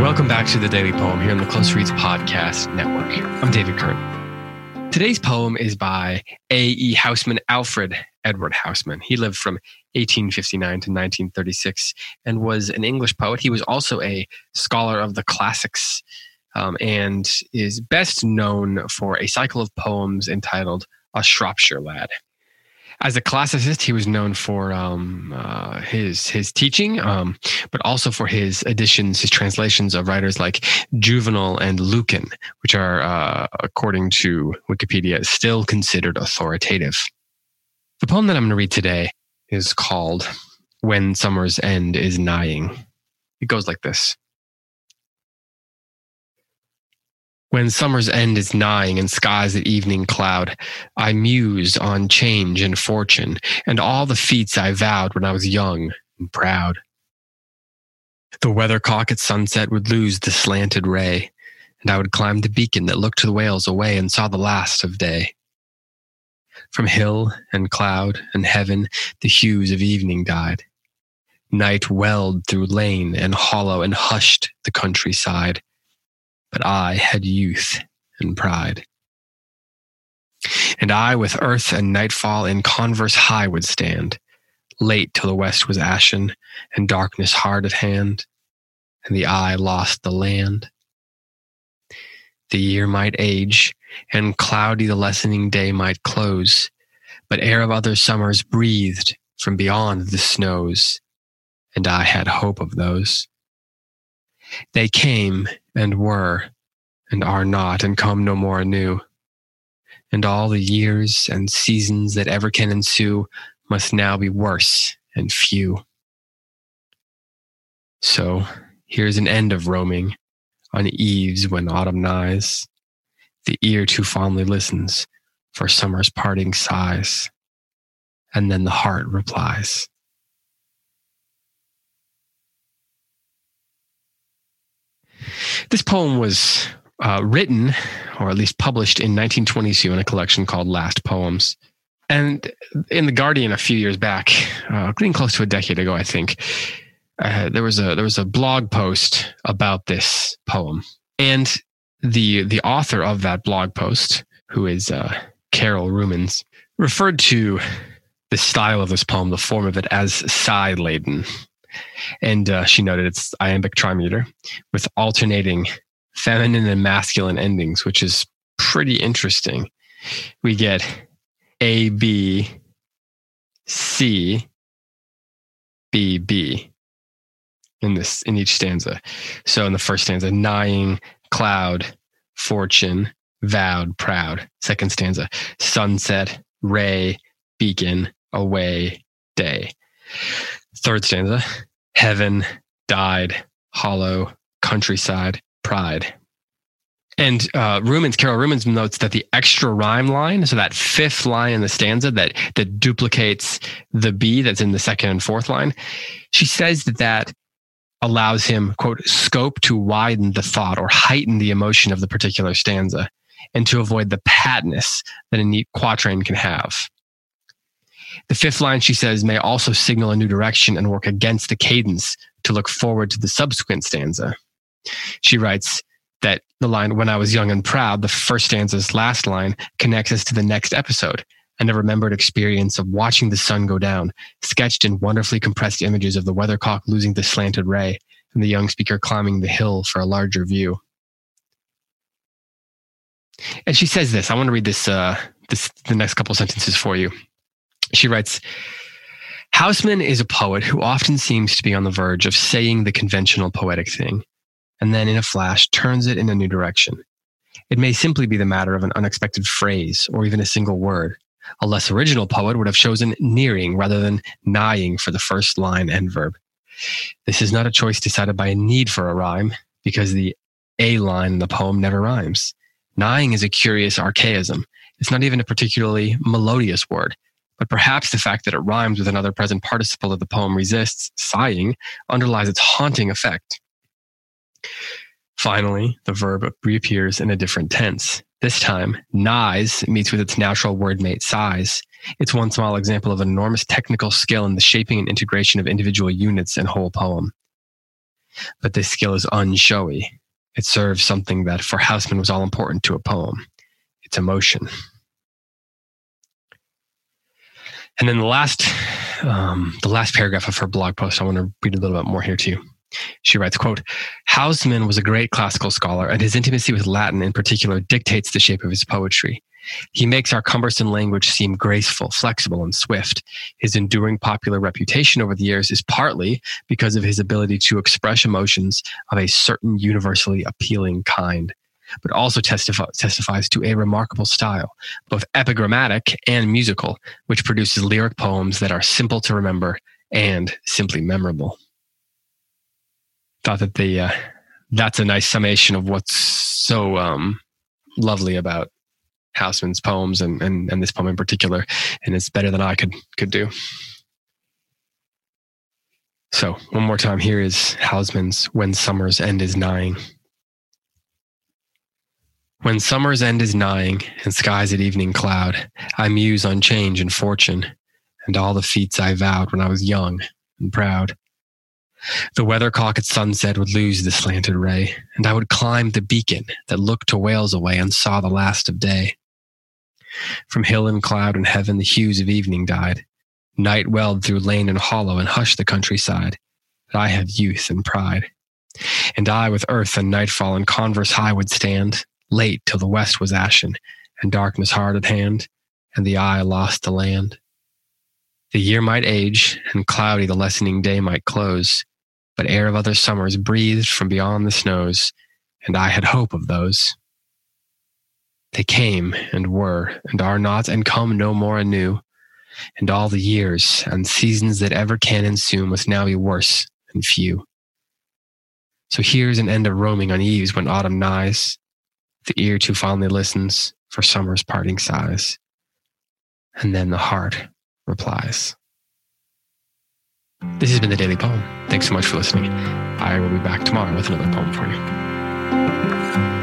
Welcome back to the Daily Poem here on the Close Reads Podcast Network. I'm David Kern. Today's poem is by A.E. Housman, Alfred Edward Housman. He lived from 1859 to 1936 and was an English poet. He was also a scholar of the classics um, and is best known for a cycle of poems entitled A Shropshire Lad. As a classicist, he was known for um, uh, his his teaching, um, but also for his editions, his translations of writers like Juvenal and Lucan, which are, uh, according to Wikipedia, still considered authoritative. The poem that I'm going to read today is called "When Summer's End Is Nighing." It goes like this. When summer's end is nighing and skies at evening cloud, I muse on change and fortune and all the feats I vowed when I was young and proud. The weathercock at sunset would lose the slanted ray, and I would climb the beacon that looked to the Wales away and saw the last of day. From hill and cloud and heaven, the hues of evening died. Night welled through lane and hollow and hushed the countryside but I had youth and pride. And I with earth and nightfall in converse high would stand, late till the west was ashen and darkness hard at hand, and the eye lost the land. The year might age, and cloudy the lessening day might close, but air of other summers breathed from beyond the snows, and I had hope of those. They came and were and are not and come no more anew. And all the years and seasons that ever can ensue must now be worse and few. So here's an end of roaming on eves when autumn nighs, The ear too fondly listens for summer's parting sighs, and then the heart replies. This poem was uh, written, or at least published in 1922 in a collection called Last Poems. And in the Guardian a few years back, uh, getting close to a decade ago, I think, uh, there was a there was a blog post about this poem, and the the author of that blog post, who is uh, Carol Rumens, referred to the style of this poem, the form of it, as sigh laden. And uh, she noted it's iambic trimeter with alternating feminine and masculine endings, which is pretty interesting. We get A, B, C, B, B in this in each stanza. So in the first stanza, nighing, cloud, fortune, vowed, proud. Second stanza, sunset, ray, beacon, away, day. Third stanza, heaven, died, hollow, countryside, pride. And uh, Rumens, Carol Rumens notes that the extra rhyme line, so that fifth line in the stanza that that duplicates the B that's in the second and fourth line, she says that that allows him quote scope to widen the thought or heighten the emotion of the particular stanza, and to avoid the patness that a neat quatrain can have. The fifth line, she says, may also signal a new direction and work against the cadence to look forward to the subsequent stanza. She writes that the line, when I was young and proud, the first stanza's last line connects us to the next episode and the remembered experience of watching the sun go down, sketched in wonderfully compressed images of the weathercock losing the slanted ray and the young speaker climbing the hill for a larger view. And she says this. I want to read this, uh, this the next couple sentences for you. She writes, Housman is a poet who often seems to be on the verge of saying the conventional poetic thing and then in a flash turns it in a new direction. It may simply be the matter of an unexpected phrase or even a single word. A less original poet would have chosen nearing rather than nighing for the first line and verb. This is not a choice decided by a need for a rhyme because the A line in the poem never rhymes. Nighing is a curious archaism. It's not even a particularly melodious word, but perhaps the fact that it rhymes with another present participle of the poem resists, sighing, underlies its haunting effect. Finally, the verb reappears in a different tense. This time, nighs meets with its natural word mate sighs, It's one small example of enormous technical skill in the shaping and integration of individual units and whole poem. But this skill is unshowy. It serves something that for Housman was all important to a poem its emotion. And then the last, um, the last paragraph of her blog post, I want to read a little bit more here to you. She writes, quote, Housman was a great classical scholar, and his intimacy with Latin in particular dictates the shape of his poetry. He makes our cumbersome language seem graceful, flexible, and swift. His enduring popular reputation over the years is partly because of his ability to express emotions of a certain universally appealing kind, but also testif- testifies to a remarkable style, both epigrammatic and musical, which produces lyric poems that are simple to remember and simply memorable. Thought that the uh, that's a nice summation of what's so um, lovely about Housman's poems and, and and this poem in particular, and it's better than I could could do. So one more time, here is Housman's "When Summer's End Is Nighing." When summer's end is nighing and skies at evening cloud, I muse on change and fortune and all the feats I vowed when I was young and proud. The weathercock at sunset would lose the slanted ray, and I would climb the beacon that looked to Wales away and saw the last of day. From hill and cloud and heaven the hues of evening died. Night welled through lane and hollow and hushed the countryside. But I had youth and pride. And I with earth and nightfall in converse high would stand, late till the west was ashen, and darkness hard at hand, and the eye lost the land. The year might age, and cloudy the lessening day might close, but air of other summers breathed from beyond the snows, and I had hope of those. They came and were, and are not, and come no more anew, and all the years and seasons that ever can ensue must now be worse and few. So here's an end of roaming on eves when autumn nighes, the ear too fondly listens for summer's parting sighs. And then the heart replies. This has been the Daily Poem. Thanks so much for listening. I will be back tomorrow with another poem for you.